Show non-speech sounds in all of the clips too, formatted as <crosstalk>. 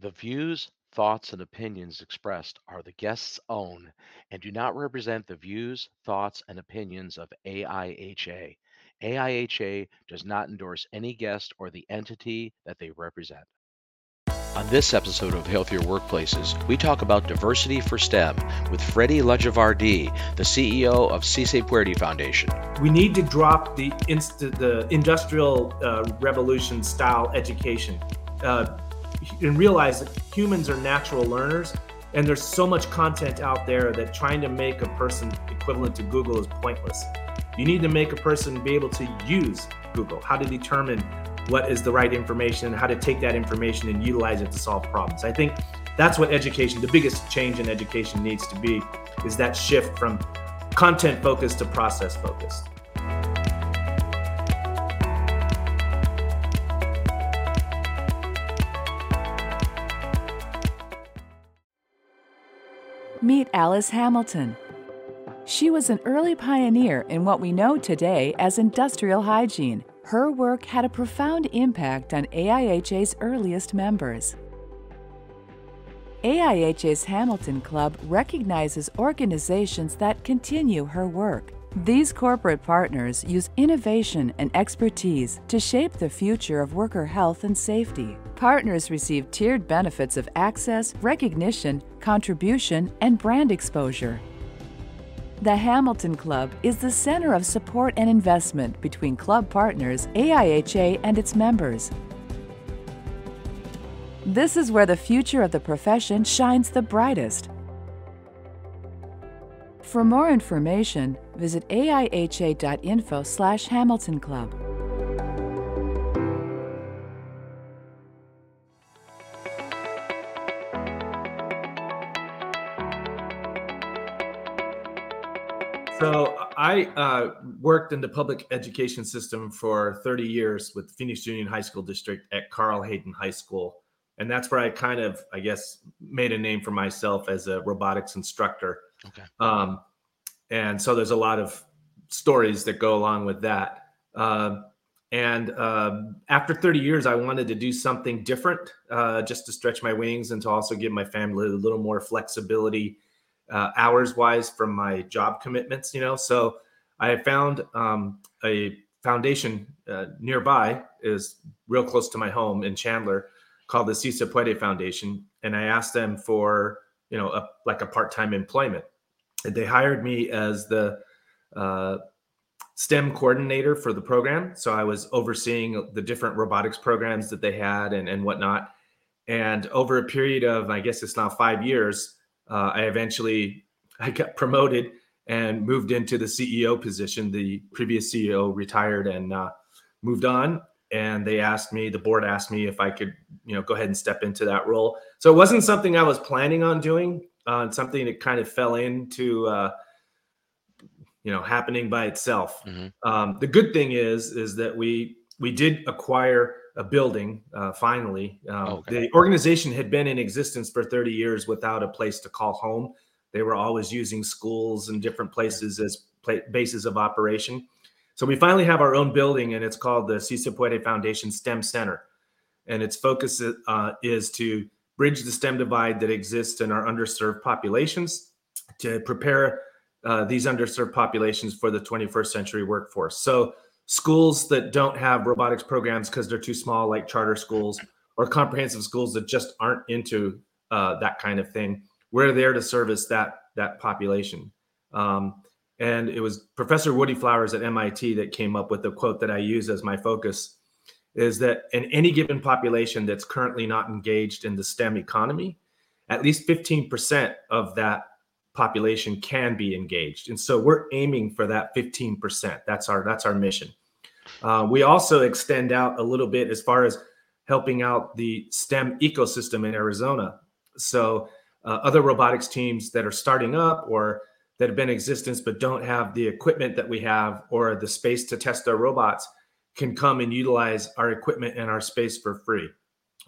The views, thoughts, and opinions expressed are the guest's own and do not represent the views, thoughts, and opinions of AIHA. AIHA does not endorse any guest or the entity that they represent. On this episode of Healthier Workplaces, we talk about diversity for STEM with Fredi Lajvardi, the CEO of Si Se Foundation. We need to drop the, inst- the industrial uh, revolution style education. Uh, and realize that humans are natural learners and there's so much content out there that trying to make a person equivalent to Google is pointless. You need to make a person be able to use Google, how to determine what is the right information, how to take that information and utilize it to solve problems. I think that's what education, the biggest change in education needs to be, is that shift from content focused to process focused. Meet Alice Hamilton. She was an early pioneer in what we know today as industrial hygiene. Her work had a profound impact on AIHA's earliest members. AIHA's Hamilton Club recognizes organizations that continue her work. These corporate partners use innovation and expertise to shape the future of worker health and safety. Partners receive tiered benefits of access, recognition, contribution, and brand exposure. The Hamilton Club is the center of support and investment between club partners, AIHA, and its members. This is where the future of the profession shines the brightest. For more information, visit aiha.info slash Hamilton Club. So I uh, worked in the public education system for 30 years with Phoenix Union High School District at Carl Hayden High School. And that's where I kind of, I guess, made a name for myself as a robotics instructor. Okay. Um, and so there's a lot of stories that go along with that. Uh, and uh, after 30 years, I wanted to do something different uh, just to stretch my wings and to also give my family a little more flexibility uh, hours wise from my job commitments, you know. So I found um, a foundation uh, nearby is real close to my home in Chandler called the Si Puede Foundation. And I asked them for, you know, a, like a part-time employment. They hired me as the uh, STEM coordinator for the program. So I was overseeing the different robotics programs that they had and, and whatnot. And over a period of, I guess it's now five years, uh, I eventually I got promoted and moved into the CEO position. The previous CEO retired and uh, moved on, and they asked me, the board asked me if I could, you know, go ahead and step into that role. So it wasn't something I was planning on doing. Uh, something that kind of fell into, uh, you know, happening by itself. Mm-hmm. Um, the good thing is, is that we we did acquire a building uh, finally. Um, Okay. The organization had been in existence for 30 years without a place to call home. They were always using schools and different places as pla- bases of operation. So we finally have our own building, and it's called the Si Se Puede Foundation STEM Center. And its focus uh, is to bridge the STEM divide that exists in our underserved populations to prepare uh, these underserved populations for the 21st century workforce. So schools that don't have robotics programs because they're too small, like charter schools, or comprehensive schools that just aren't into uh, that kind of thing. We're there to service that that population. Um, and it was Professor Woody Flowers at MIT that came up with the quote that I use as my focus is that in any given population that's currently not engaged in the STEM economy, at least 15% of that population can be engaged. And so we're aiming for that 15%. That's our that's our mission. Uh, we also extend out a little bit as far as helping out the STEM ecosystem in Arizona. So uh, other robotics teams that are starting up or that have been in existence but don't have the equipment that we have or the space to test their robots can come and utilize our equipment and our space for free.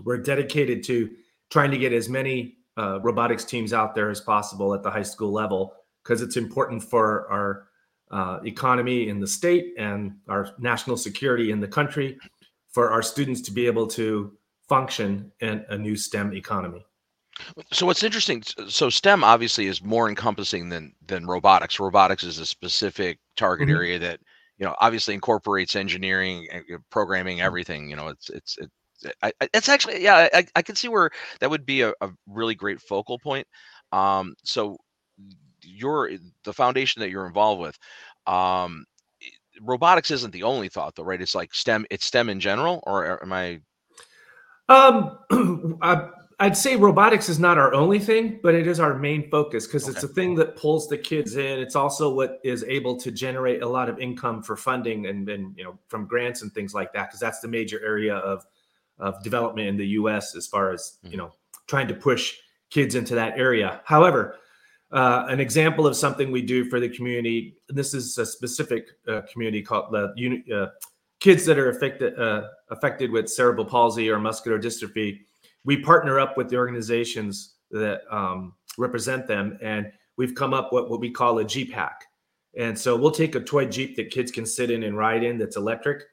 We're dedicated to trying to get as many uh, robotics teams out there as possible at the high school level because it's important for our uh, economy in the state and our national security in the country for our students to be able to function in a new STEM economy. So what's interesting, so STEM obviously is more encompassing than than robotics. Robotics is a specific target Mhm. area that you know obviously incorporates engineering, uh, programming, everything. You know, it's it's it's I, I- it's actually yeah, I, I can see where that would be a, a really great focal point. Um, so your the foundation that you're involved with, um, robotics isn't the only thought though, right? It's like STEM, it's STEM in general, or am I? Um, <clears throat> I, I'd say robotics is not our only thing, but it is our main focus because it's Okay. a thing that pulls the kids in. It's also what is able to generate a lot of income for funding and then you know from grants and things like that because that's the major area of of development in the U.S. as far as you Mhm. know trying to push kids into that area. However, uh, an example of something we do for the community. This is a specific uh, community called the uh, kids that are affected uh, affected with cerebral palsy or muscular dystrophy. We partner up with the organizations that um, represent them, and we've come up with what we call a Jeep hack. And so we'll take a toy Jeep that kids can sit in and ride in that's electric,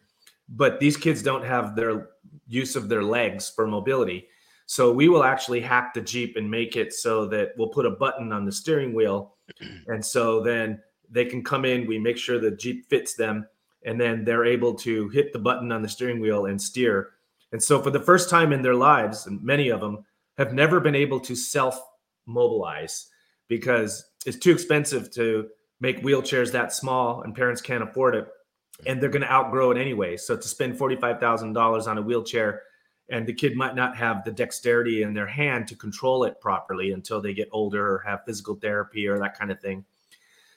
but these kids don't have their use of their legs for mobility. So we will actually hack the Jeep and make it so that we'll put a button on the steering wheel. <clears throat> And so then they can come in, we make sure the Jeep fits them, and then they're able to hit the button on the steering wheel and steer. And so for the first time in their lives, and many of them have never been able to self mobilize because it's too expensive to make wheelchairs that small and parents can't afford it and they're going to outgrow it anyway. So to spend $45,000 on a wheelchair and the kid might not have the dexterity in their hand to control it properly until they get older or have physical therapy or that kind of thing.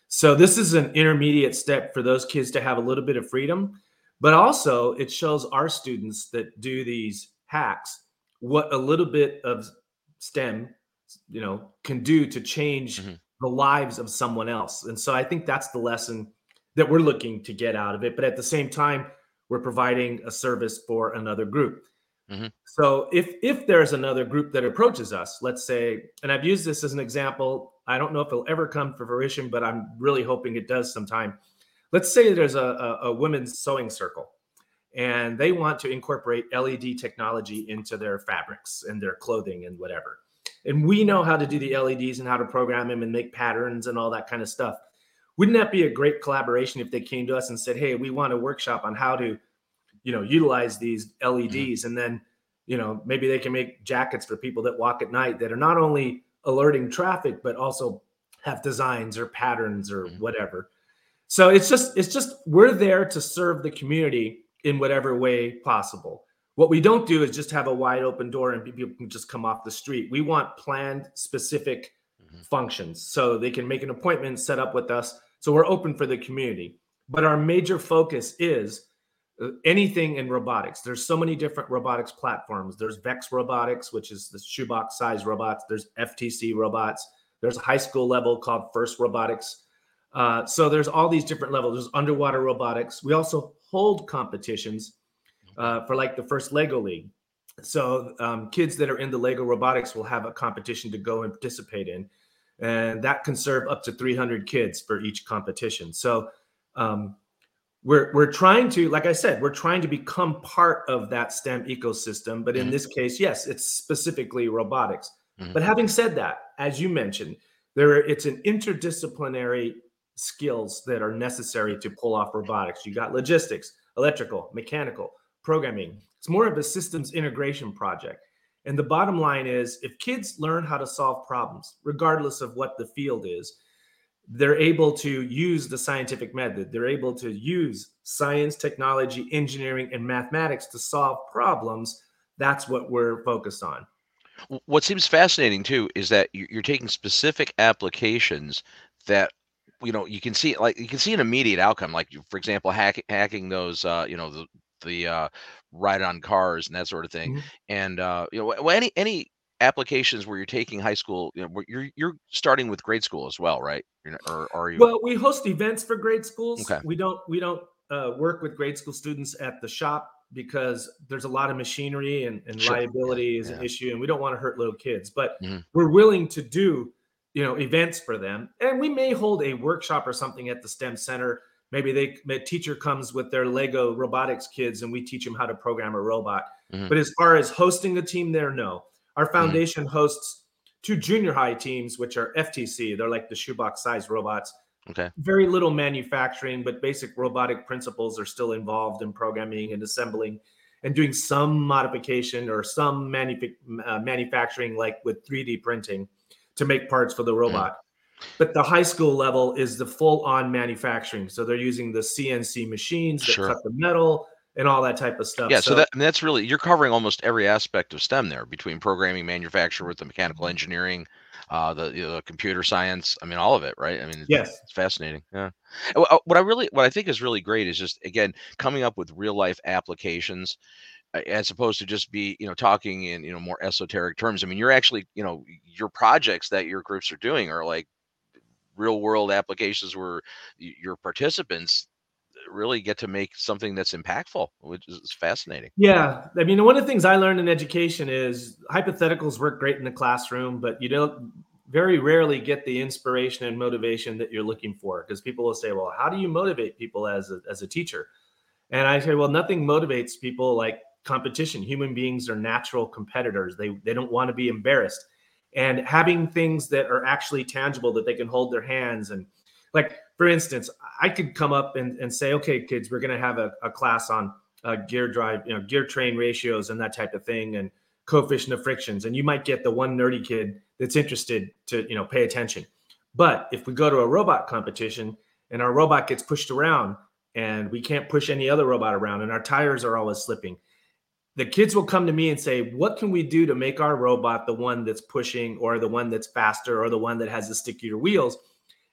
So this is an intermediate step for those kids to have a little bit of freedom, but also it shows our students that do these hacks what a little bit of STEM, you know, can do to change Mhm. the lives of someone else. And so I think that's the lesson that we're looking to get out of it. But at the same time, we're providing a service for another group. Mhm. So if if there's another group that approaches us, let's say, and I've used this as an example, I don't know if it'll ever come to fruition, but I'm really hoping it does sometime. Let's say there's a, a, a women's sewing circle and they want to incorporate LED technology into their fabrics and their clothing and whatever. And we know how to do the LEDs and how to program them and make patterns and all that kind of stuff. Wouldn't that be a great collaboration if they came to us and said, "Hey, we want a workshop on how to, you know, utilize these LEDs," and then, you know, maybe they can make jackets for people that walk at night that are not only alerting traffic but also have designs or patterns or Mhm. whatever. So it's just it's just we're there to serve the community in whatever way possible. What we don't do is just have a wide open door and people can just come off the street. We want planned, specific Mhm. functions so they can make an appointment, set up with us. So we're open for the community. But our major focus is uh, anything in robotics. There's so many different robotics platforms. There's Vex Robotics, which is the shoebox size robots. There's FTC robots. There's a high school level called First Robotics. Uh, so there's all these different levels. There's underwater robotics. We also hold competitions uh, for like the first Lego League. So um, kids that are in the Lego robotics will have a competition to go and participate in, and that can serve up to 300 kids for each competition. So um, we're we're trying to, like I said, we're trying to become part of that STEM ecosystem. But in Mhm. this case, yes, it's specifically robotics. Mhm. But having said that, as you mentioned, there it's an interdisciplinary skills that are necessary to pull off robotics. You got logistics, electrical, mechanical, programming. It's more of a systems integration project. And the bottom line is if kids learn how to solve problems, regardless of what the field is, they're able to use the scientific method. They're able to use science, technology, engineering, and mathematics to solve problems. That's what we're focused on. What seems fascinating too is that you're taking specific applications that you know you can see like you can see an immediate outcome. Like you- for example, hack, hacking those uh, you know the the uh, ride on cars and that sort of thing. Mhm. And uh, you know any any applications where you're taking high school, you know, you're you're starting with grade school as well, right? Not- or, or are you? Well, we host events for grade schools. Okay. We don't we don't uh, work with grade school students at the shop because there's a lot of machinery and, and Sure. liability is an issue, and we don't want to hurt little kids. But Mhm. we're willing to do you know events for them, and we may hold a workshop or something at the STEM center maybe they a teacher comes with their Lego robotics kids and we teach them how to program a robot. Mhm. But as far as hosting a team there, no. Our foundation hosts two junior high teams, which are FTC. They're like the shoebox size robots. Okay. Very little manufacturing, but basic robotic principles are still involved in programming and assembling and doing some modification or some uh, manufacturing, like with 3D printing to make parts for the robot. But the high school level is the full on manufacturing. So they're using the CNC machines that Sure. cut the metal and all that type of stuff. Yeah, so, that and that's really you're covering almost every aspect of STEM there between programming, manufacture with the mechanical engineering, uh, the you know, the computer science. I mean, all of it, right? I mean, it's, Yes. it's fascinating. Yeah. Uh, What I really, what I think is really great is just again coming up with real life applications, as opposed to just be you know talking in you know more esoteric terms. I mean, you're actually you know your projects that your groups are doing are like real world applications where your participants really get to make something that's impactful, which is fascinating. Yeah, I mean, one of the things I learned in education is hypotheticals work great in the classroom, but you don't very rarely get the inspiration and motivation that you're looking for because people will say, "Well, how do you motivate people as a, as a teacher?" And I say, "Well, nothing motivates people like competition. Human beings are natural competitors. They they don't want to be embarrassed, and having things that are actually tangible that they can hold their hands and like for instance, I could come up and, and say, okay, kids, we're to have a, a class on uh, gear drive, you know, gear train ratios and that type of thing, and coefficient of frictions. And you might get the one nerdy kid that's interested to, you know, pay attention. But if we go to a robot competition and our robot gets pushed around and we can't push any other robot around and our tires are always slipping, the kids will come to me and say, what can we do to make our robot the one that's pushing or the one that's faster or the one that has the stickier wheels?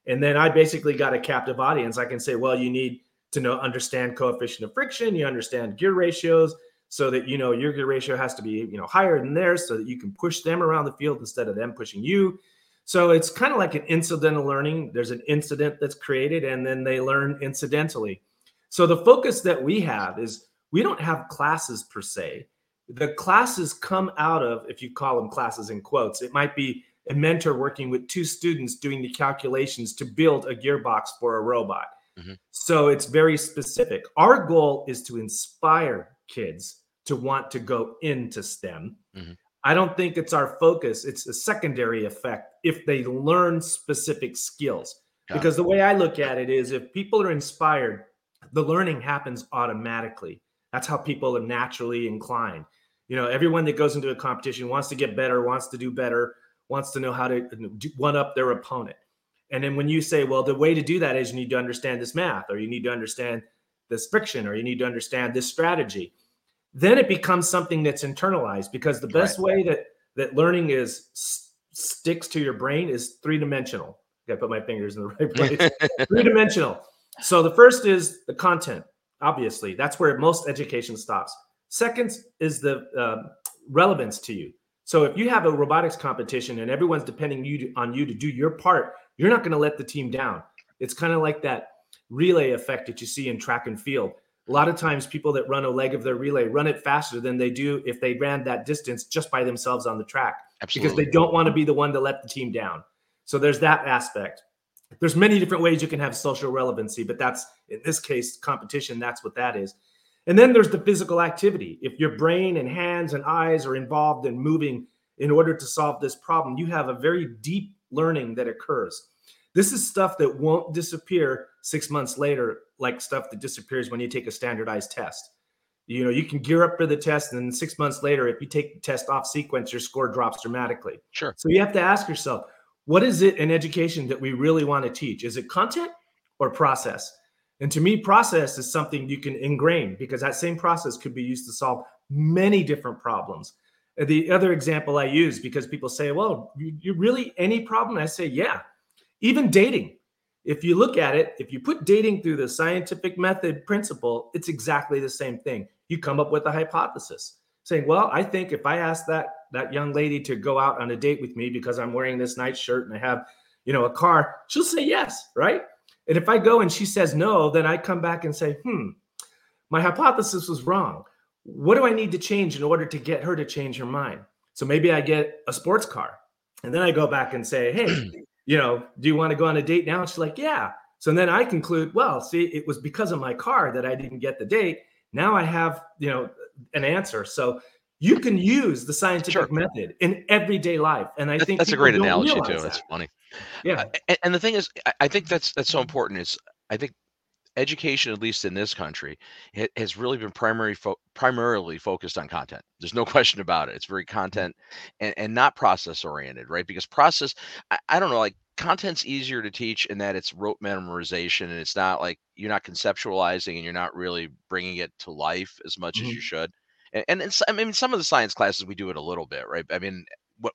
And then I basically got a captive audience. I can say, well, you need to know understand coefficient of friction, you understand gear ratios, so that you know your gear ratio has to be you know higher than theirs, so that you can push them around the field instead of them pushing you. So it's kind of like an incidental learning. There's an incident that's created, and then they learn incidentally. So the focus that we have is we don't have classes per se. The classes come out of, if you call them classes in quotes, it might be a mentor working with two students doing the calculations to build a gearbox for a robot. Mhm. So it's very specific. Our goal is to inspire kids to want to go into STEM. Mhm. I don't think it's our focus. It's a secondary effect if they learn specific skills. Because the way I look at it is if people are inspired, the learning happens automatically. That's how people are naturally inclined. You know, everyone that goes into a competition wants to get better, wants to do better, wants to know how to do- one up their opponent. And then when you say, well, the way to do that is you need to understand this math, or you need to understand this friction, or you need to understand this strategy, then it becomes something that's internalized because the best way that that learning is s- sticks to your brain is three dimensional. I put my fingers in the right <laughs> place. three dimensional. So the first is the content. Obviously, that's where most education stops. Second is the uh, relevance to you. So if you have a robotics competition and everyone's depending you to, on you to do your part, you're not going to let the team down. It's kind of like that relay effect that you see in track and field. A lot of times, people that run a leg of their relay run it faster than they do if they ran that distance just by themselves on the track Absolutely. because they don't want to be the one to let the team down. So there's that aspect. There's many different ways you can have social relevancy, but that's in this case competition. That's what that is. And then there's the physical activity. If your brain and hands and eyes are involved in moving in order to solve this problem, you have a very deep learning that occurs. This is stuff that won't disappear six months later, like stuff that disappears when you take a standardized test. You know, you can gear up for the test, and then six months later, if you take the test off sequence, your score drops dramatically. Sure. So you have to ask yourself, what is it in education that we really want to teach? Is it content or process? And to me, process is something you can ingrain because that same process could be used to solve many different problems. The other example I use because people say, well, you really any problem? I say, yeah. Even dating. If you look at it, if you put dating through the scientific method principle, it's exactly the same thing. You come up with a hypothesis saying, well, I think if I ask that that young lady to go out on a date with me because I'm wearing this nice shirt and I have, you know, a car, she'll say yes, right? And if I go and she says no, then I come back and say, hmm, my hypothesis was wrong. What do I need to change in order to get her to change her mind? So maybe I get a sports car. And then I go back and say, hey, <clears throat> you know, do you want to go on a date now? And she's like, yeah. So then I conclude, well, see, it was because of my car that I didn't get the date. Now I have, you know, an answer. So you can use the scientific Sure. method in everyday life. And I That's, think that's a great analogy too. realize That's funny. Yeah. Uh, and, and the thing is, I, think that's that's so important. Is I think education, at least in this country, has really been primary fo- primarily focused on content. There's no <laughs> question about it. It's very content and, and not process oriented, right? Because process, I, I don't know, like content's easier to teach in that it's rote memorization and it's not like you're not conceptualizing and you're not really bringing it to life as much as Mhm. you should. And, and I mean, some of the science classes we do it a little bit, right? I mean, what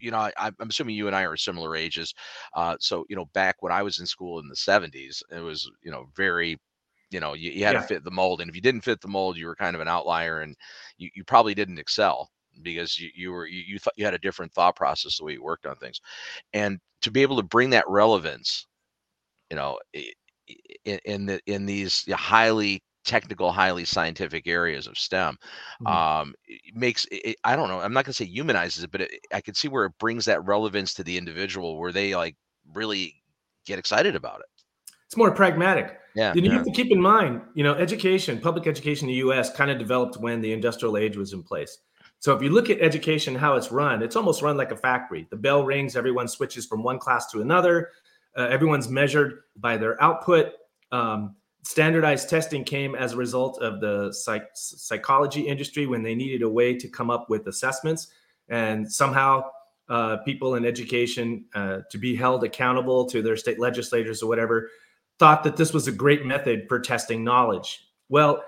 you know, I, I'm assuming you and I are similar ages. Uh, so you know, back when I was in school in the '70s, it was you know very, you know, you, you had Yeah. to fit the mold, and if you didn't fit the mold, you were kind of an outlier, and you, you probably didn't excel because you, you were you you, thought you had a different thought process the way you worked on things, and to be able to bring that relevance, you know, in in, the, in these highly technical, highly scientific areas of STEM, Mhm. um, it makes it, I don't know. I'm not gonna say humanizes it, but it, I can see where it brings that relevance to the individual, where they like really get excited about it. It's more pragmatic. Yeah, And you yeah. have to keep in mind, you know, education, public education in the US kind of developed when the industrial age was in place. So if you look at education, how it's run, it's almost run like a factory. The bell rings, everyone switches from one class to another. Uh, everyone's measured by their output. Um, standardized testing came as a result of the psych- psychology industry when they needed a way to come up with assessments. And somehow, uh, people in education uh, to be held accountable to their state legislators or whatever thought that this was a great method for testing knowledge. Well,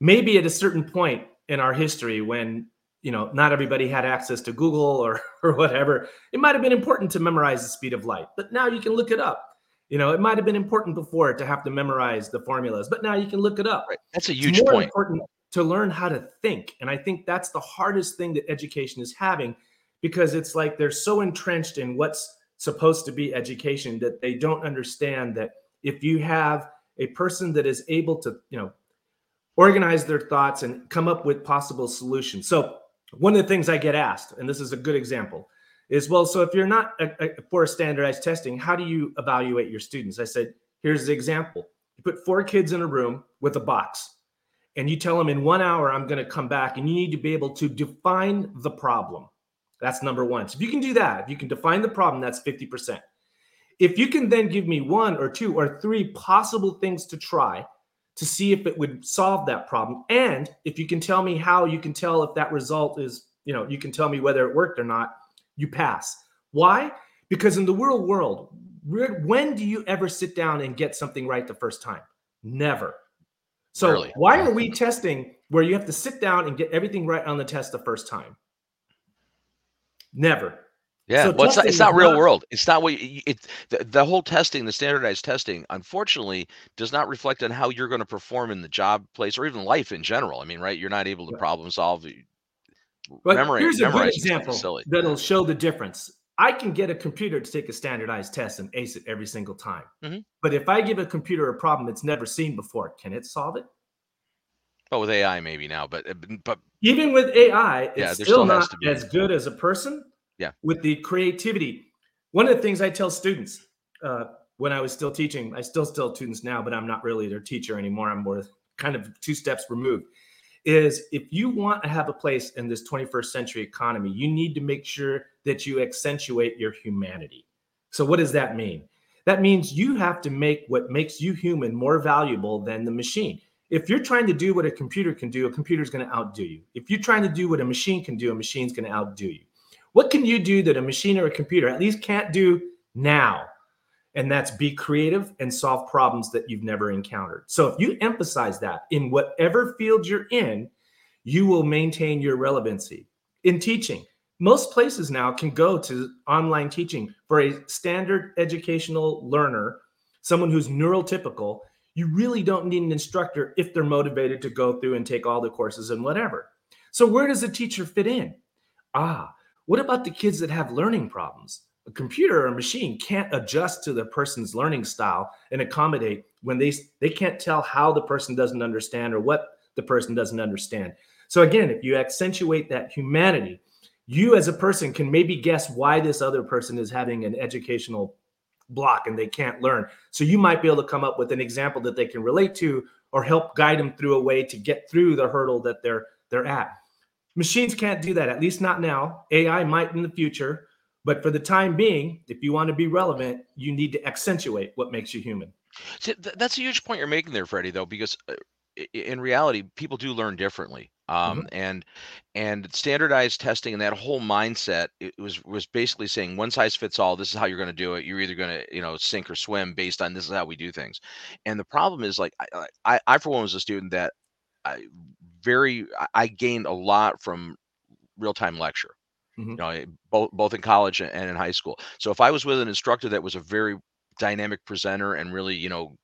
maybe at a certain point in our history when you know not everybody had access to Google or <laughs> or whatever, it might have been important to memorize the speed of light. But now you can look it up. You know, it might have been important before to have to memorize the formulas, but now you can look it up. Right. That's a huge It's more point. important to learn how to think, and I think that's the hardest thing that education is having because it's like they're so entrenched in what's supposed to be education that they don't understand that if you have a person that is able to, you know, organize their thoughts and come up with possible solutions. So, one of the things I get asked, and this is a good example, is well, so if you're not a, a, for standardized testing, how do you evaluate your students? I said, here's the example. You put four kids in a room with a box, and you tell them in one hour, I'm going to come back, and you need to be able to define the problem. That's number one. So if you can do that, if you can define the problem, that's 50%. If you can then give me one or two or three possible things to try to see if it would solve that problem, and if you can tell me how you can tell if that result is, you know, you can tell me whether it worked or not, you pass. Why? Because in the real world, when do you ever sit down and get something right the first time? Never. So Rarely. why are we testing where you have to sit down and get everything right on the test the first time? Never. Yeah, So well, it's not, it's not real not- world. It's not what you, it. The, the whole testing, the standardized testing, unfortunately, does not reflect on how you're going to perform in the job place or even life in general. I mean, right? You're not able to problem solve. But memori- here's a good memorizing stuff is example that'll show the difference. I can get a computer to take a standardized test and ace it every single time. Mhm. But if I give a computer a problem it's never seen before, can it solve it? Oh, with AI maybe now, but uh, but Even with AI, it's Yeah, still, still not as good as a person. Yeah. With the creativity. One of the things I tell students uh, when I was still teaching, I still still students now, but I'm not really their teacher anymore. I'm more kind of two steps removed. Is if you want to have a place in this 21st century economy, you need to make sure that you accentuate your humanity. So, what does that mean? That means you have to make what makes you human more valuable than the machine. If you're trying to do what a computer can do, a computer's going to outdo you. If you're trying to do what a machine can do, a machine's going to outdo you. What can you do that a machine or a computer at least can't do now? And that's be creative and solve problems that you've never encountered. So if you emphasize that in whatever field you're in, you will maintain your relevancy. In teaching, most places now can go to online teaching for a standard educational learner, someone who's neurotypical. You really don't need an instructor if they're motivated to go through and take all the courses and whatever. So, where does a teacher fit in? Ah, what about the kids that have learning problems? A computer or a machine can't adjust to the person's learning style and accommodate when they they can't tell how the person doesn't understand or what the person doesn't understand. So again, if you accentuate that humanity, you as a person can maybe guess why this other person is having an educational block and they can't learn. So you might be able to come up with an example that they can relate to or help guide them through a way to get through the hurdle that they're they're at. Machines can't do that, at least not now. AI might in the future, but for the time being, if you want to be relevant, you need to accentuate what makes you human. Th- that's a huge point you're making there, Fredi. Though, because uh, in reality, people do learn differently. Um, mm-hmm. and and standardized testing and that whole mindset it was was basically saying one size fits all. This is how you're going to do it. You're either going to you know sink or swim based on this is how we do things. And the problem is like I I, I for one was a student that I very I gained a lot from real time lecture. Mm-hmm. You know, both both in college and in high school. So if I was with an instructor that was a very dynamic presenter and really you know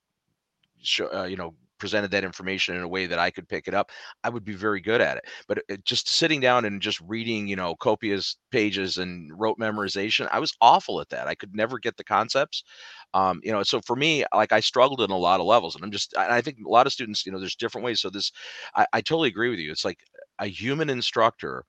show, uh, you know presented that information in a way that I could pick it up, I would be very good at it. But it, just sitting down and just reading, you know, copious pages and rote memorization, I was awful at that. I could never get the concepts. Um, you know, so for me, like I struggled in a lot of levels, and I'm just, I think a lot of students, you know, there's different ways. So this, I, I totally agree with you. It's like a human instructor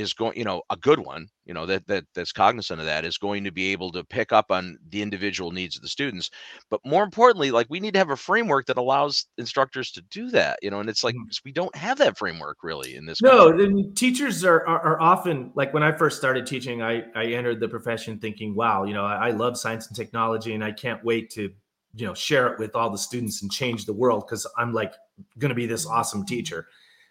is going you know a good one you know that that that's cognizant of that is going to be able to pick up on the individual needs of the students. But more importantly like we need to have a framework that allows instructors to do that you know and it's like mm-hmm. we don't have that framework really in this no and teachers are, are, are often like when i first started teaching i i entered the profession thinking wow you know I, I love science and technology and i can't wait to you know share it with all the students and change the world because i'm like going to be this awesome teacher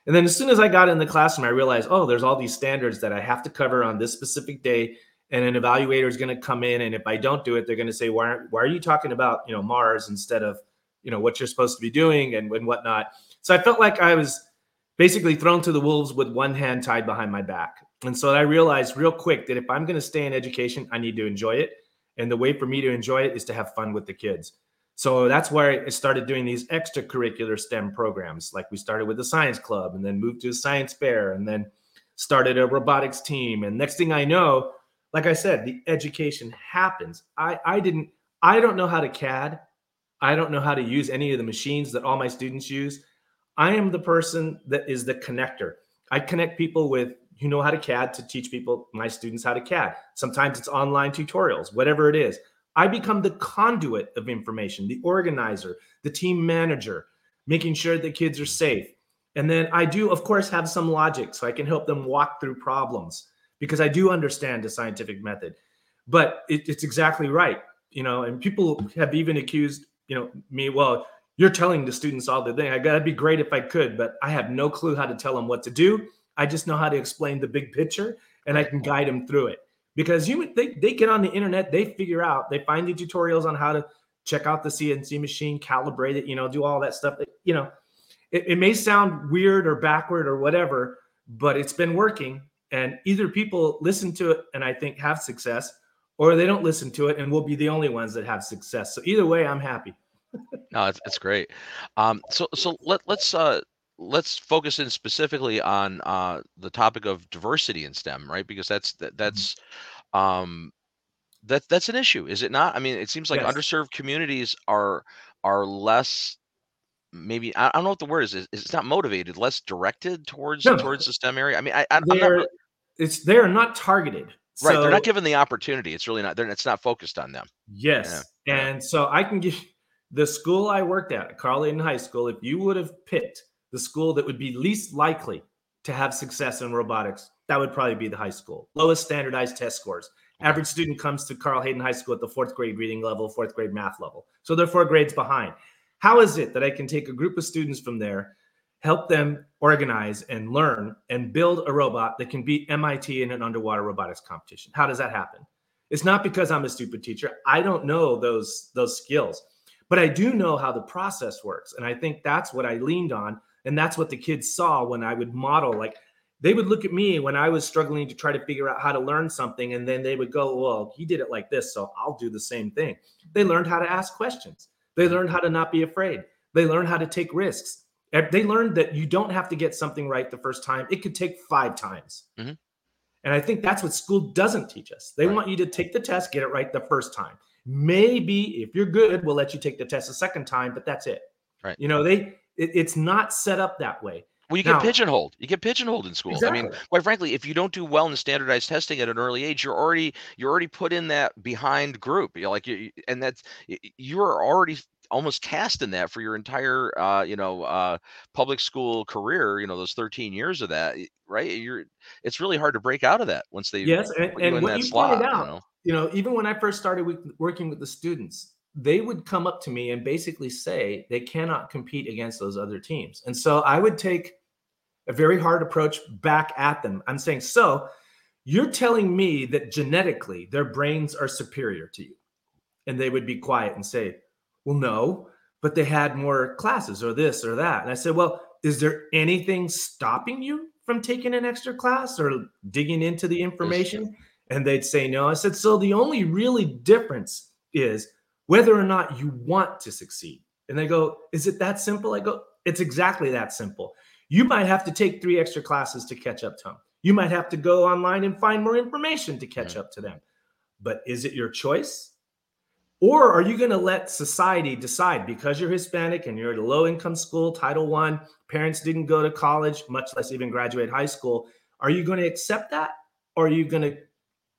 and then as soon as I got in the classroom, I realized, oh, there's all these standards that I have to cover on this specific day. And an evaluator is going to come in, and if I don't do it, they're going to say, why, why are you talking about you know Mars instead of you know what you're supposed to be doing and, and whatnot? So I felt like I was basically thrown to the wolves with one hand tied behind my back. And so I realized real quick that if I'm going to stay in education, I need to enjoy it. And the way for me to enjoy it is to have fun with the kids. So that's where I started doing these extracurricular STEM programs. Like we started with the science club and then moved to a science fair and then started a robotics team. And next thing I know, like I said, the education happens. I, I didn't, I don't know how to CAD. I don't know how to use any of the machines that all my students use. I am the person that is the connector. I connect people with who know how to CAD to teach people, my students, how to CAD. Sometimes it's online tutorials, whatever it is. I become the conduit of information, the organizer, the team manager, making sure the kids are safe. And then I do, of course, have some logic so I can help them walk through problems because I do understand the scientific method. But it, it's exactly right, you know. And people have even accused, you know, me. Well, you're telling the students all the thing. I gotta be great if I could, but I have no clue how to tell them what to do. I just know how to explain the big picture, and I can guide them through it because you they, they get on the internet they figure out they find the tutorials on how to check out the cnc machine calibrate it you know do all that stuff. You know it, it may sound weird or backward or whatever but it's been working. And either people listen to it and i think have success or they don't listen to it and we'll be the only ones that have success. So either way i'm happy. No it's, it's great. Um so so let, let's uh let's focus in specifically on uh, the topic of diversity in STEM, right? Because that's that, mm-hmm. that's um, that that's an issue, is it not? I mean, it seems like yes. underserved communities are are less maybe I, don't know what the word is. It's not motivated, less directed towards no. towards the STEM area. I mean, I, I they're, not, it's they're not targeted. Right, so, they're not given the opportunity. It's really not. They're, it's not focused on them. Yes, yeah. and so I can give the school I worked at, Carl Hayden High School. If you would have picked the school that would be least likely to have success in robotics, that would probably be the high school. Lowest standardized test scores. Average student comes to Carl Hayden High School at the fourth grade reading level, fourth grade math level. So they're four grades behind. How is it that I can take a group of students from there, help them organize and learn and build a robot that can beat MIT in an underwater robotics competition? How does that happen? It's not because I'm a stupid teacher. I don't know those those skills, but I do know how the process works, and I think that's what I leaned on and that's what the kids saw when I would model. Like they would look at me when I was struggling to try to figure out how to learn something. And then they would go, Well, he did it like this. So I'll do the same thing. They learned how to ask questions. They learned how to not be afraid. They learned how to take risks. They learned that you don't have to get something right the first time, it could take five times. Mm-hmm. And I think that's what school doesn't teach us. They right. want you to take the test, get it right the first time. Maybe if you're good, we'll let you take the test a second time, but that's it. Right. You know, they it, it's not set up that way. Well, you get Now- pigeonholed. You get pigeonholed in school. I mean, quite frankly, if you don't do well in standardized testing at an early age, you're already you're already put in that behind group. You're like, you, you- and that's you're already almost cast in that for your entire, uh, you know, uh, public school career. You know, those 13 years of that, right? You're it's really hard to break out of that once they Yes, and, you and what that you slot. pointed you out, know? you know, even when I first started working with the students, they would come up to me and basically say they cannot compete against those other teams. And so I would take a very hard approach back at them. I'm saying, so you're telling me that genetically their brains are superior to you. And they would be quiet and say, well, no, but they had more classes or this or that. And I said, well, is there anything stopping you from taking an extra class or digging into the information? And they'd say no. I said, so the only really difference is whether or not you want to succeed. And they go, is it that simple? I go, it's exactly that simple. You might have to take three extra classes to catch up to them. You might have to go online and find more information to catch up to them. But is it your choice? Or are you going to let society decide because you're Hispanic and you're at a low income school, Title One, parents didn't go to college, much less even graduate high school? Are you going to accept that or are you going to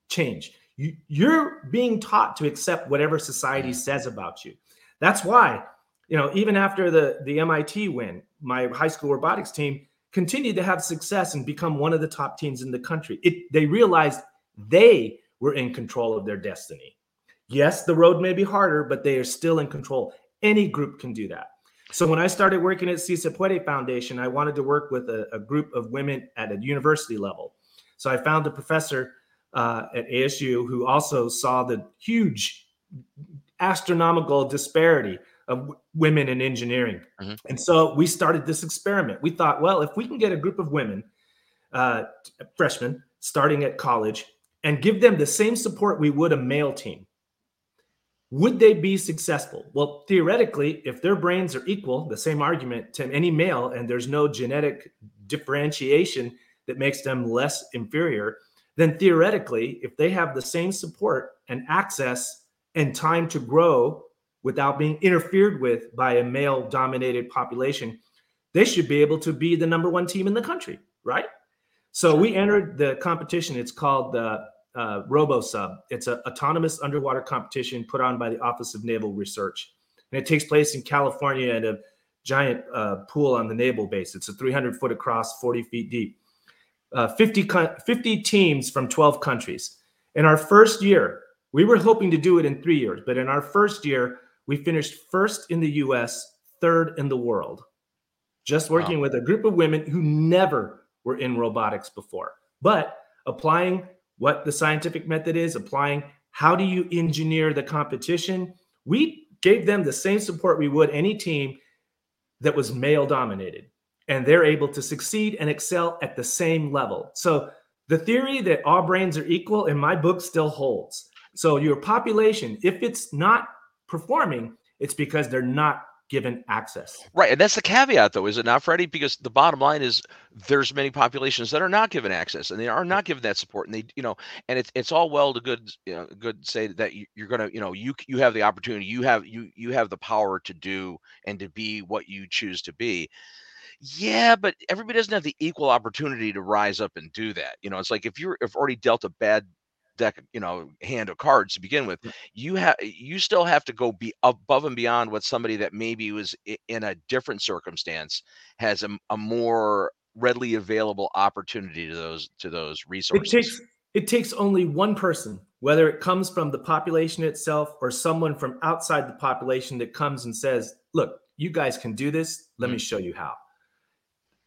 change? You, you're being taught to accept whatever society says about you. That's why, you know, even after the, the MIT win, my high school robotics team continued to have success and become one of the top teams in the country. It, they realized mm-hmm. they were in control of their destiny. Yes, the road may be harder, but they are still in control. Any group can do that. So when I started working at Si Se Puede Foundation, I wanted to work with a, a group of women at a university level. So I found a professor uh, at ASU who also saw the huge astronomical disparity of w- women in engineering. Mhm. And so we started this experiment. We thought, well, if we can get a group of women, uh, freshmen, starting at college, and give them the same support we would a male team, would they be successful? Well, theoretically, if their brains are equal, the same argument to any male, and there's no genetic differentiation that makes them less inferior, then theoretically, if they have the same support and access and time to grow without being interfered with by a male dominated population, they should be able to be the number one team in the country, right? So we entered the competition. It's called the uh, RoboSub. It's an autonomous underwater competition put on by the Office of Naval Research. And it takes place in California at a giant uh, pool on the naval base. It's a 300 foot across, 40 feet deep. Uh, 50, 50 teams from 12 countries. In our first year, we were hoping to do it in three years, but in our first year, we finished first in the US, third in the world, just working with a group of women who never were in robotics before, but applying what the scientific method is, applying how do you engineer the competition. We gave them the same support we would any team that was male dominated, and they're able to succeed and excel at the same level. So the theory that all brains are equal in my book still holds. So your population, if it's not performing, it's because they're not given access. Right, and that's the caveat, though, is it not, Fredi? Because the bottom line is there's many populations that are not given access, and they are not given that support, and they, you know, and it's it's all well to good, you know, good say that you, you're gonna, you know, you you have the opportunity, you have you you have the power to do and to be what you choose to be. Yeah, but everybody doesn't have the equal opportunity to rise up and do that. You know, it's like if you're if already dealt a bad deck, you know, hand of cards to begin with, you have you still have to go be above and beyond what somebody that maybe was in a different circumstance has a, a more readily available opportunity to those to those resources. It takes it takes only one person, whether it comes from the population itself or someone from outside the population that comes and says, "Look, you guys can do this. Let me mm. show you how."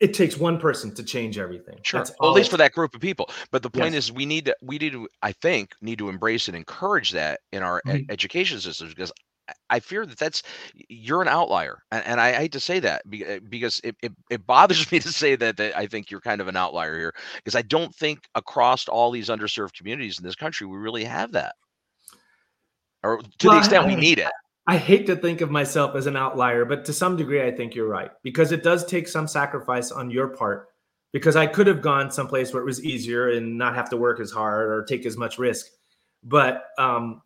It takes one person to change everything. Sure. That's Well, at least for that group of people. But the point Yes. is, we need to, we need to, I think, need to embrace and encourage that in our e- Mhm. education systems because I- I fear that that's you're an outlier, and, and I hate to say that uh, because it, it, it bothers <laughs> me to say that, that I think you're kind of an outlier here because I don't think across all these underserved communities in this country we really have that, or to Well, the I- extent we need it. I hate to think of myself as an outlier, but to some degree, I think you're right because it does take some sacrifice on your part. Because I could have gone someplace where it was easier and not have to work as hard or take as much risk. But um,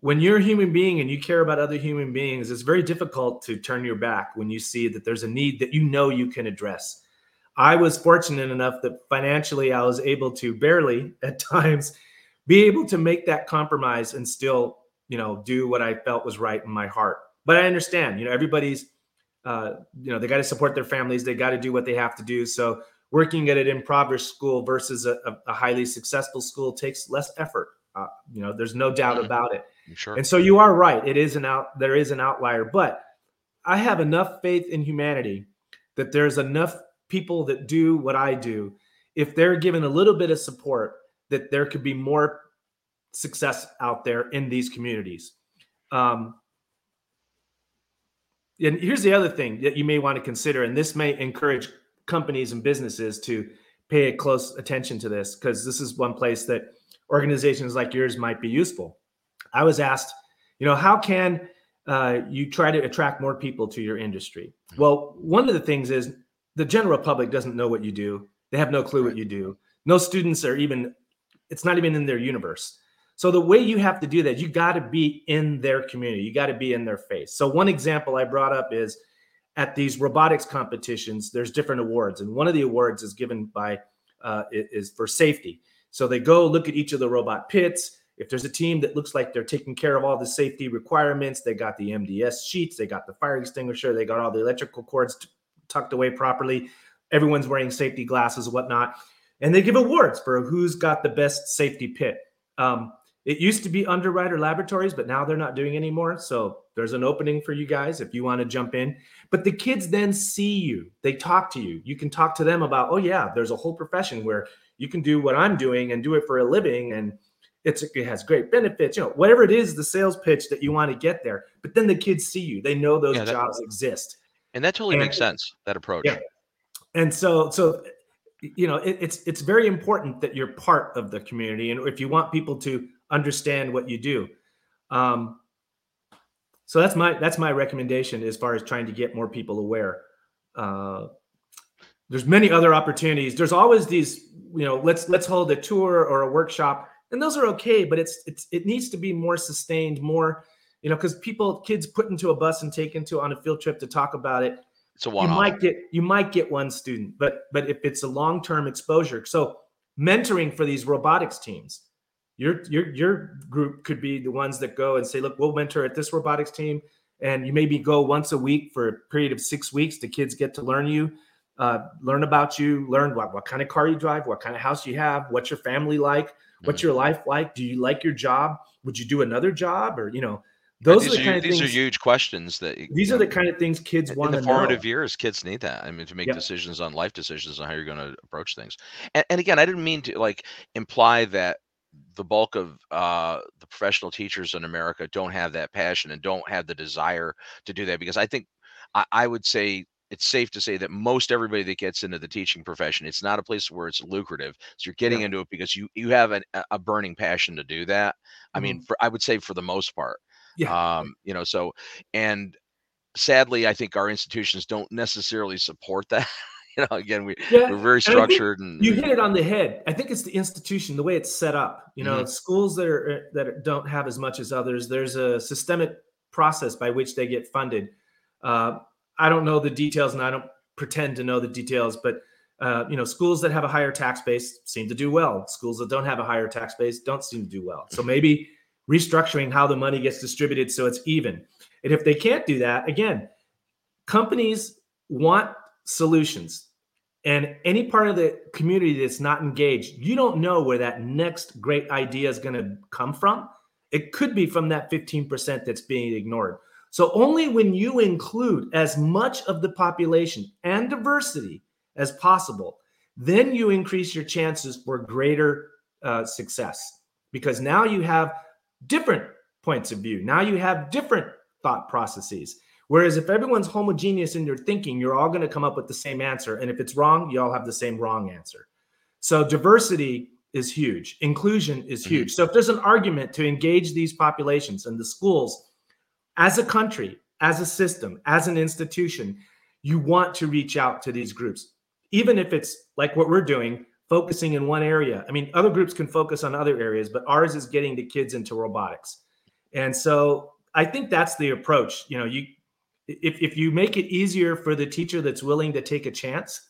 when you're a human being and you care about other human beings, it's very difficult to turn your back when you see that there's a need that you know you can address. I was fortunate enough that financially I was able to barely at <laughs> times be able to make that compromise and still, you know, do what I felt was right in my heart. But I understand, you know, everybody's, uh, you know, they got to support their families, they got to do what they have to do. So working at an impoverished school versus a, a highly successful school takes less effort. Uh, you know, there's no doubt mm-hmm. about it. Sure. And so you are right. It is an out. There is an outlier, but I have enough faith in humanity that there's enough people that do what I do. If they're given a little bit of support, that there could be more success out there in these communities. Um, and here's the other thing that you may want to consider, and this may encourage companies and businesses to pay close attention to this because this is one place that organizations like yours might be useful. I was asked, you know, how can uh, you try to attract more people to your industry? Hmm. Well, one of the things is the general public doesn't know what you do. They have no clue what you do. No students are even, it's not even in their universe. So the way you have to do that, you got to be in their community. You got to be in their face. So one example I brought up is at these robotics competitions, there's different awards, and one of the awards is given by uh, is for safety. So they go look at each of the robot pits. If there's a team that looks like they're taking care of all the safety requirements, they got the MDS sheets, they got the fire extinguisher, they got all the electrical cords t- tucked away properly. Everyone's wearing safety glasses, whatnot, and they give awards for who's got the best safety pit. Um, it used to be underwriter laboratories, but now they're not doing anymore. So there's an opening for you guys if you want to jump in. But the kids then see you, they talk to you. You can talk to them about, oh, yeah, there's a whole profession where you can do what I'm doing and do it for a living. And it's, it has great benefits, you know, whatever it is, the sales pitch that you want to get there. But then the kids see you, they know those yeah, that, jobs exist. And that totally and, makes sense, that approach. Yeah. And so, so, you know, it, it's, it's very important that you're part of the community. And if you want people to understand what you do. Um, so that's my that's my recommendation as far as trying to get more people aware. Uh, there's many other opportunities. There's always these, you know, let's let's hold a tour or a workshop, and those are okay, but it's it's it needs to be more sustained, more, you know, because people kids put into a bus and taken to on a field trip to talk about it. It's a one. You might get you might get one student, but but if it's a long term exposure, so mentoring for these robotics teams your your your group could be the ones that go and say, look, we'll mentor at this robotics team, and you maybe go once a week for a period of six weeks. The kids get to learn you, uh, learn about you, learn what, what kind of car you drive, what kind of house you have, what's your family like, what's mm-hmm. your life like, do you like your job? Would you do another job, or you know, those are the kind are, of these things, are huge questions that these are know, the kind of things kids want in the formative know. years kids need that i mean to make yep. decisions on life decisions on how you're going to approach things and, and, again i didn't mean to like imply that the bulk of uh, the professional teachers in America don't have that passion and don't have the desire to do that because I think I, I would say it's safe to say that most everybody that gets into the teaching profession, it's not a place where it's lucrative. So you're getting yeah. into it because you you have an, a burning passion to do that. I mm-hmm. mean, for, I would say for the most part. Yeah. Um, you know, so and sadly, I think our institutions don't necessarily support that. <laughs> <laughs> you know, again, we, yeah. we're very structured. And, you hit it on the head. I think it's the institution, the way it's set up. You know, mm-hmm. schools that are uh, that don't have as much as others. There's a systemic process by which they get funded. Uh, I don't know the details, and I don't pretend to know the details, but uh, you know, schools that have a higher tax base seem to do well. Schools that don't have a higher tax base don't seem to do well. So <laughs> maybe restructuring how the money gets distributed so it's even. And if they can't do that, again, companies want solutions and any part of the community that's not engaged, you don't know where that next great idea is going to come from. It could be from that 15% that's being ignored. So, only when you include as much of the population and diversity as possible, then you increase your chances for greater uh, success because now you have different points of view. Now you have different thought processes. Whereas if everyone's homogeneous in their thinking, you're all going to come up with the same answer. And if it's wrong, you all have the same wrong answer. So diversity is huge, inclusion is mm-hmm. huge. So if there's an argument to engage these populations and the schools as a country, as a system, as an institution, you want to reach out to these groups, even if it's like what we're doing, focusing in one area. I mean, other groups can focus on other areas, but ours is getting the kids into robotics And so I think that's the approach. You know, you if if you make it easier for the teacher that's willing to take a chance,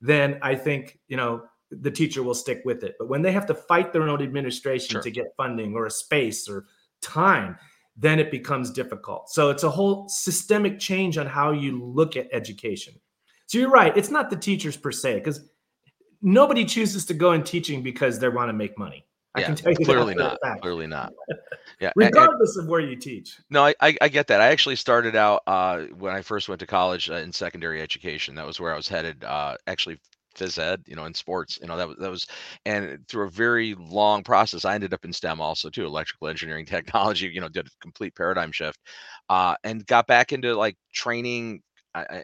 then I think you know the teacher will stick with it. But when they have to fight their own administration Sure. to get funding or a space or time, then it becomes difficult. So it's a whole systemic change on how you look at education. So you're right. It's not the teachers per se, because nobody chooses to go in teaching because they want to make money. I Yeah, can tell you clearly not. Clearly <laughs> not. Yeah. Regardless of where you teach. No, I, I, I get that. I actually started out uh, when I first went to college uh, in secondary education. That was where I was headed. Uh, actually, phys ed, you know, in sports. You know, that was that was, and through a very long process, I ended up in STEM also too, electrical engineering, <laughs> technology. You know, did a complete paradigm shift, uh, and got back into like training.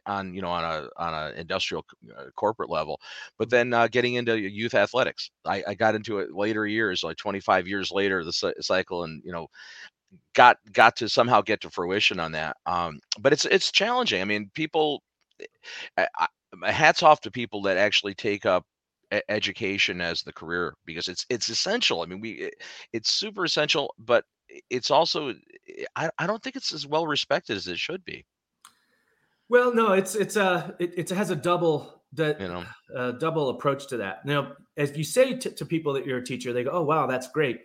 On you know on a on a industrial uh, corporate level, but then uh, getting into youth athletics, I, I got into it later years, like 25 years later, the cy- cycle, and you know got got to somehow get to fruition on that. Um, but it's it's challenging. I mean, people. I, I, hats off to people that actually take up education as the career because it's it's essential. I mean, we it, it's super essential, but it's also I, I don't think it's as well respected as it should be. Well, no, it's it's a it, it has a double that You know, uh, double approach to that. Now, as you say to, to people that you're a teacher, they go, "Oh, wow, that's great."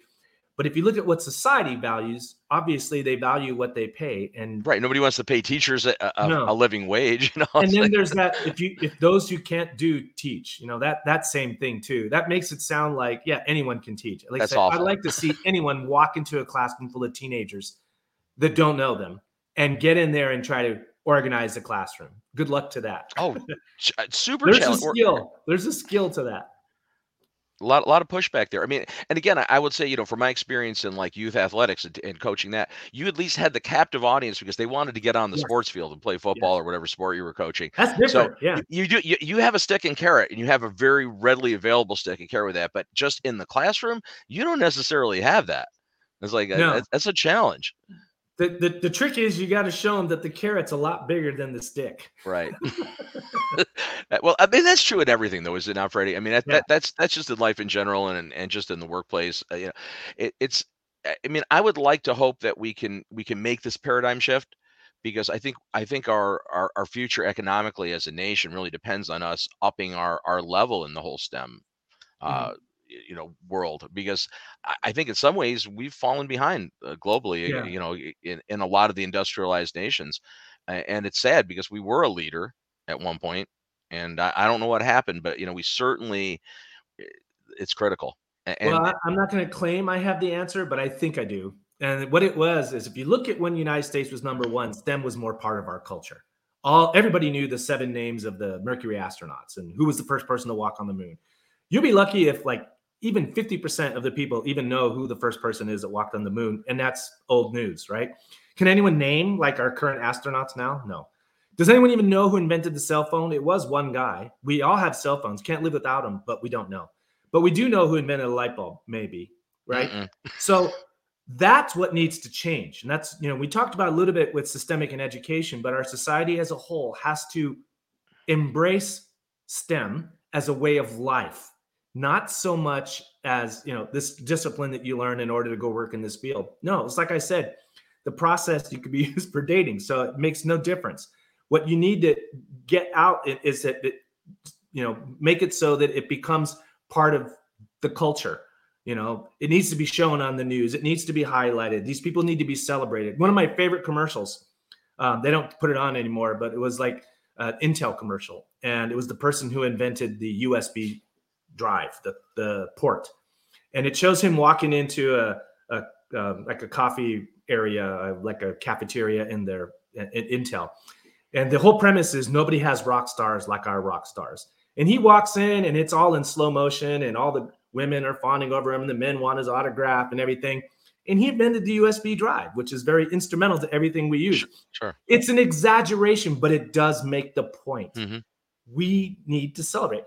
But if you look at what society values, obviously they value what they pay, and right? Nobody wants to pay teachers a, a, No. a living wage. <laughs> You know, and then like- there's that if you if those who can't do teach, you know that that same thing too. That makes it sound like yeah, anyone can teach. Like I That's said, I'd like to see anyone walk into a classroom full of teenagers that don't know them and get in there and try to organize the classroom. Good luck to that. oh, <laughs> uh, super There's a skill. There's a skill to that. a lot, a lot of pushback there. I mean, and again, I, I would say, you know, from my experience in like youth athletics and, and coaching that, you at least had the captive audience because they wanted to get on the sports field and play football or whatever sport you were coaching. That's different. So yeah. You do, you, you have a stick and carrot, and you have a very readily available stick and carrot with that. But just in the classroom, you don't necessarily have that. It's like No. that's- that's a challenge, The, the the trick is you got to show them that the carrot's a lot bigger than the stick. right? <laughs> Uh, well, I mean that's true in everything, though, is it not, Fredi? I mean that, Yeah. that that's that's just in life in general, and and just in the workplace. Uh, you know, it, it's. I mean, I would like to hope that we can we can make this paradigm shift because I think I think our, our our future economically as a nation really depends on us upping our our level in the whole STEM uh, y- you know world because I, think in some ways we've fallen behind uh, globally Yeah. you know in, in a lot of the industrialized nations and it's sad because we were a leader at one point and I, I don't know what happened but you know we certainly it's critical and well, I'm not going to claim I have the answer, but I think I do. And what it was is, if you look at when the United States was number one, STEM was more part of our culture. All everybody knew the seven names of the Mercury astronauts and who was the first person to walk on the moon. You'd be lucky if like even 50% of the people even know who the first person is that walked on the moon, and that's old news, right? Can anyone name like our current astronauts now? No. Does anyone even know who invented the cell phone? It was one guy. We all have cell phones, can't live without them, but we don't know. But we do know who invented a light bulb, maybe, right? Mm-mm. So that's what needs to change. And that's, you know, we talked about a little bit with systemic and education, but our society as a whole has to embrace STEM as a way of life, not so much as, you know, this discipline that you learn in order to go work in this field. No, it's like I said, the process you could be <laughs> used for dating. So it makes no difference. What you need to get out is that, it, you know, make it so that it becomes part of the culture. You know, it needs to be shown on the news. It needs to be highlighted. These people need to be celebrated. One of my favorite commercials, um, they don't put it on anymore, but it was like an Intel commercial. And it was the person who invented the USB drive, the, the port. And it shows him walking into a, a uh, like a coffee area, uh, like a cafeteria in in Intel. And the whole premise is nobody has rock stars like our rock stars. And he walks in and it's all in slow motion and all the women are fawning over him and the men want his autograph and everything. And he invented the USB drive, which is very instrumental to everything we use. sure It's an exaggeration, but it does make the point. Mhm. We need to celebrate.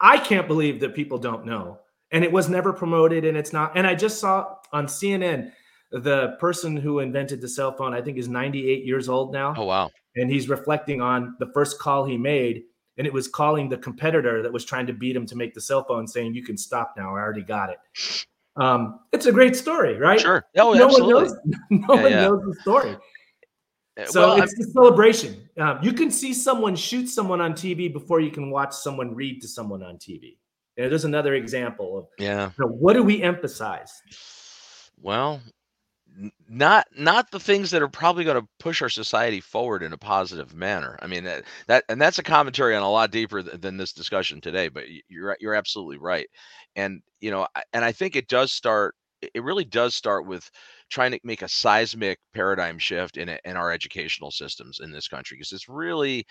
I can't believe that people don't know. And it was never promoted and it's not. And I just saw on CNN the person who invented the cell phone, I think is 98 years old now oh wow and he's reflecting on the first call he made and it was calling the competitor that was trying to beat him to make the cell phone saying you can stop now i already got it Um, it's a great story, right? Sure. Oh, no absolutely. one knows. <laughs> No Yeah, one yeah. knows the story. Uh, So well, I'm- it's the celebration. Um, you can see someone shoot someone on TV before you can watch someone read to someone on TV. And there's another example of yeah. you know, what do we emphasize? Well, not not the things that are probably going to push our society forward in a positive manner. I mean that, that and that's a commentary on a lot deeper th- than this discussion today. But you're you're absolutely right, and you know, and I think it does start. It- really does start with trying to make a seismic paradigm shift in in our educational systems in this country because it's really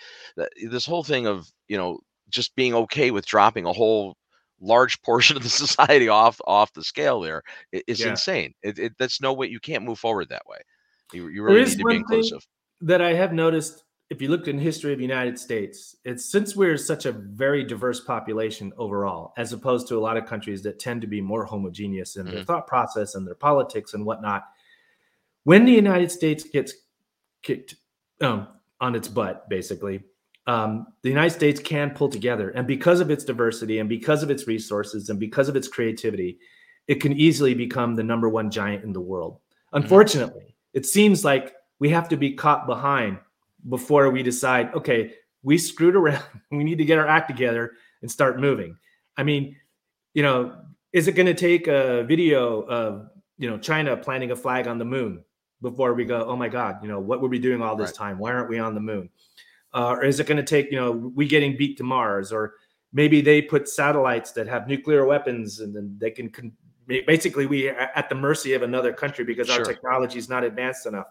this whole thing of you know just being okay with dropping a whole large <laughs> portion of the society off off the scale there i- Yeah. insane. It, it, that's no way you can't move forward that way. You, you really is need to be inclusive. that I have noticed if you looked in history of the United States, it's since we're such a very diverse population overall, as opposed to a lot of countries that tend to be more homogeneous in their Mhm. thought process and their politics and whatnot. When the United States gets kicked um, on its butt, basically, um, the United States can pull together. And because of its diversity and because of its resources and because of its creativity, it can easily become the number one giant in the world. Unfortunately, it seems like we have to be caught behind before we decide, okay, we screwed around. <laughs> We need to get our act together and start moving. I mean, you know, is it going to take a video of, you know, China planting a flag on the moon before we go, oh my God, you know, what were we doing all this Right. time? Why aren't we on the moon? Uh, or is it going to take, you know, we getting beat to Mars? Or maybe they put satellites that have nuclear weapons and then they can, con- basically, we are at the mercy of another country because our technology is not advanced enough.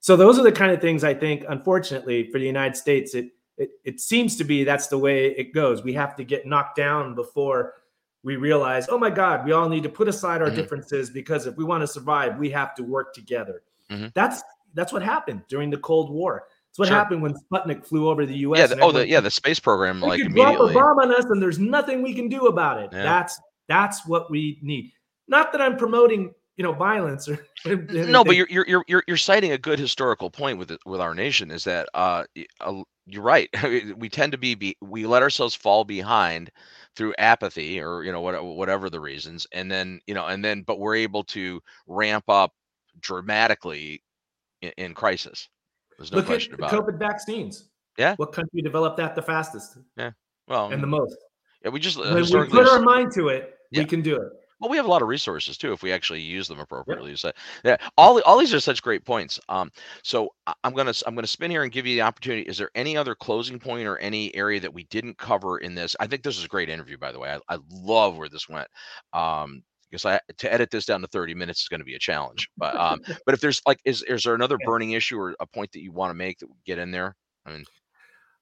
So those are the kind of things I think, unfortunately, for the United States, it it, it seems to be that's the way it goes. We have to get knocked down before we realize, oh my God, we all need to put aside our Mhm. differences because if we want to survive, we have to work together. Mhm. That's that's what happened during the Cold War. It's what Sure. happened when Sputnik flew over the U.S. Yeah. The, oh, the yeah, the space program like could drop a bomb on us and there's nothing we can do about it. Yeah. That's that's what we need. Not that I'm promoting, you know, violence or <laughs> No, but you're you're you're you're you're citing a good historical point with it, with our nation is that uh, you're right. <laughs> we tend to be, be we let ourselves fall behind through apathy or you know what, whatever the reasons, and then you know and then but we're able to ramp up dramatically in, in crisis. There's no look question about it. COVID vaccines. Yeah. What country developed that the fastest yeah Well, and the most? yeah, we just uh, When we put our mind to it, Yeah. we can do it. Well, we have a lot of resources too if we actually use them appropriately. So, yeah, all all these are such great points. Um, so I'm gonna I'm gonna spin here and give you the opportunity. Is there any other closing point or any area that we didn't cover in this? I think this is a great interview, by the way. I, I love where this went. Um, because I to edit this down to 30 minutes is going to be a challenge. But um, <laughs> but if there's like, is is there another burning issue or a point that you want to make that would get in there? I mean,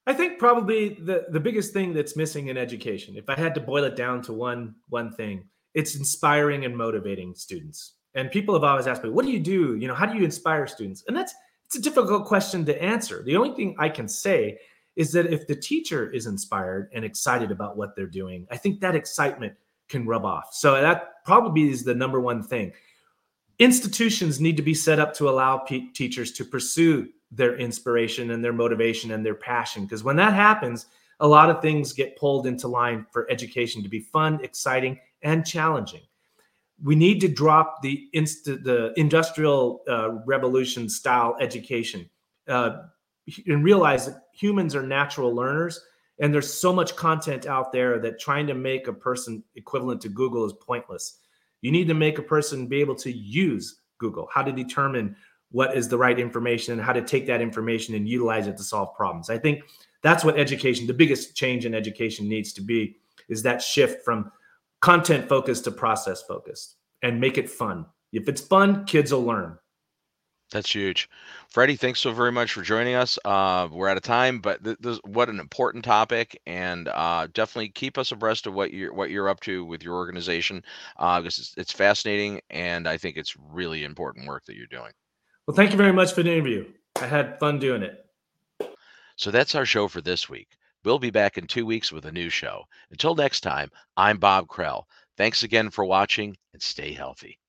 I think probably the the biggest thing that's missing in education, if I had to boil it down to one one thing, it's inspiring and motivating students. And people have always asked me, "What do you do? You know, how do you inspire students?" And that's it's a difficult question to answer. The only thing I can say is that if the teacher is inspired and excited about what they're doing, I think that excitement can rub off. So that probably is the number one thing. Institutions need to be set up to allow teachers to pursue their inspiration and their motivation and their passion. Because when that happens, a lot of things get pulled into line for education to be fun, exciting, and challenging. We need to drop the inst- the industrial uh, revolution style education uh, and realize that humans are natural learners. And there's so much content out there that trying to make a person equivalent to Google is pointless. You need to make a person be able to use Google, how to determine what is the right information and how to take that information and utilize it to solve problems. I think that's what education, the biggest change in education needs to be, is that shift from content focused to process focused and make it fun. If it's fun, kids will learn. That's huge. Fredi, thanks so very much for joining us. Uh, we're out of time, but th- this what an important topic, and uh, definitely keep us abreast of what you're what you're up to with your organization, uh, because it's, it's fascinating, and I think it's really important work that you're doing. Well, thank you very much for the interview. I had fun doing it. So that's our show for this week. We'll be back in two weeks with a new show. Until next time, I'm Bob Krell. Thanks again for watching, and stay healthy.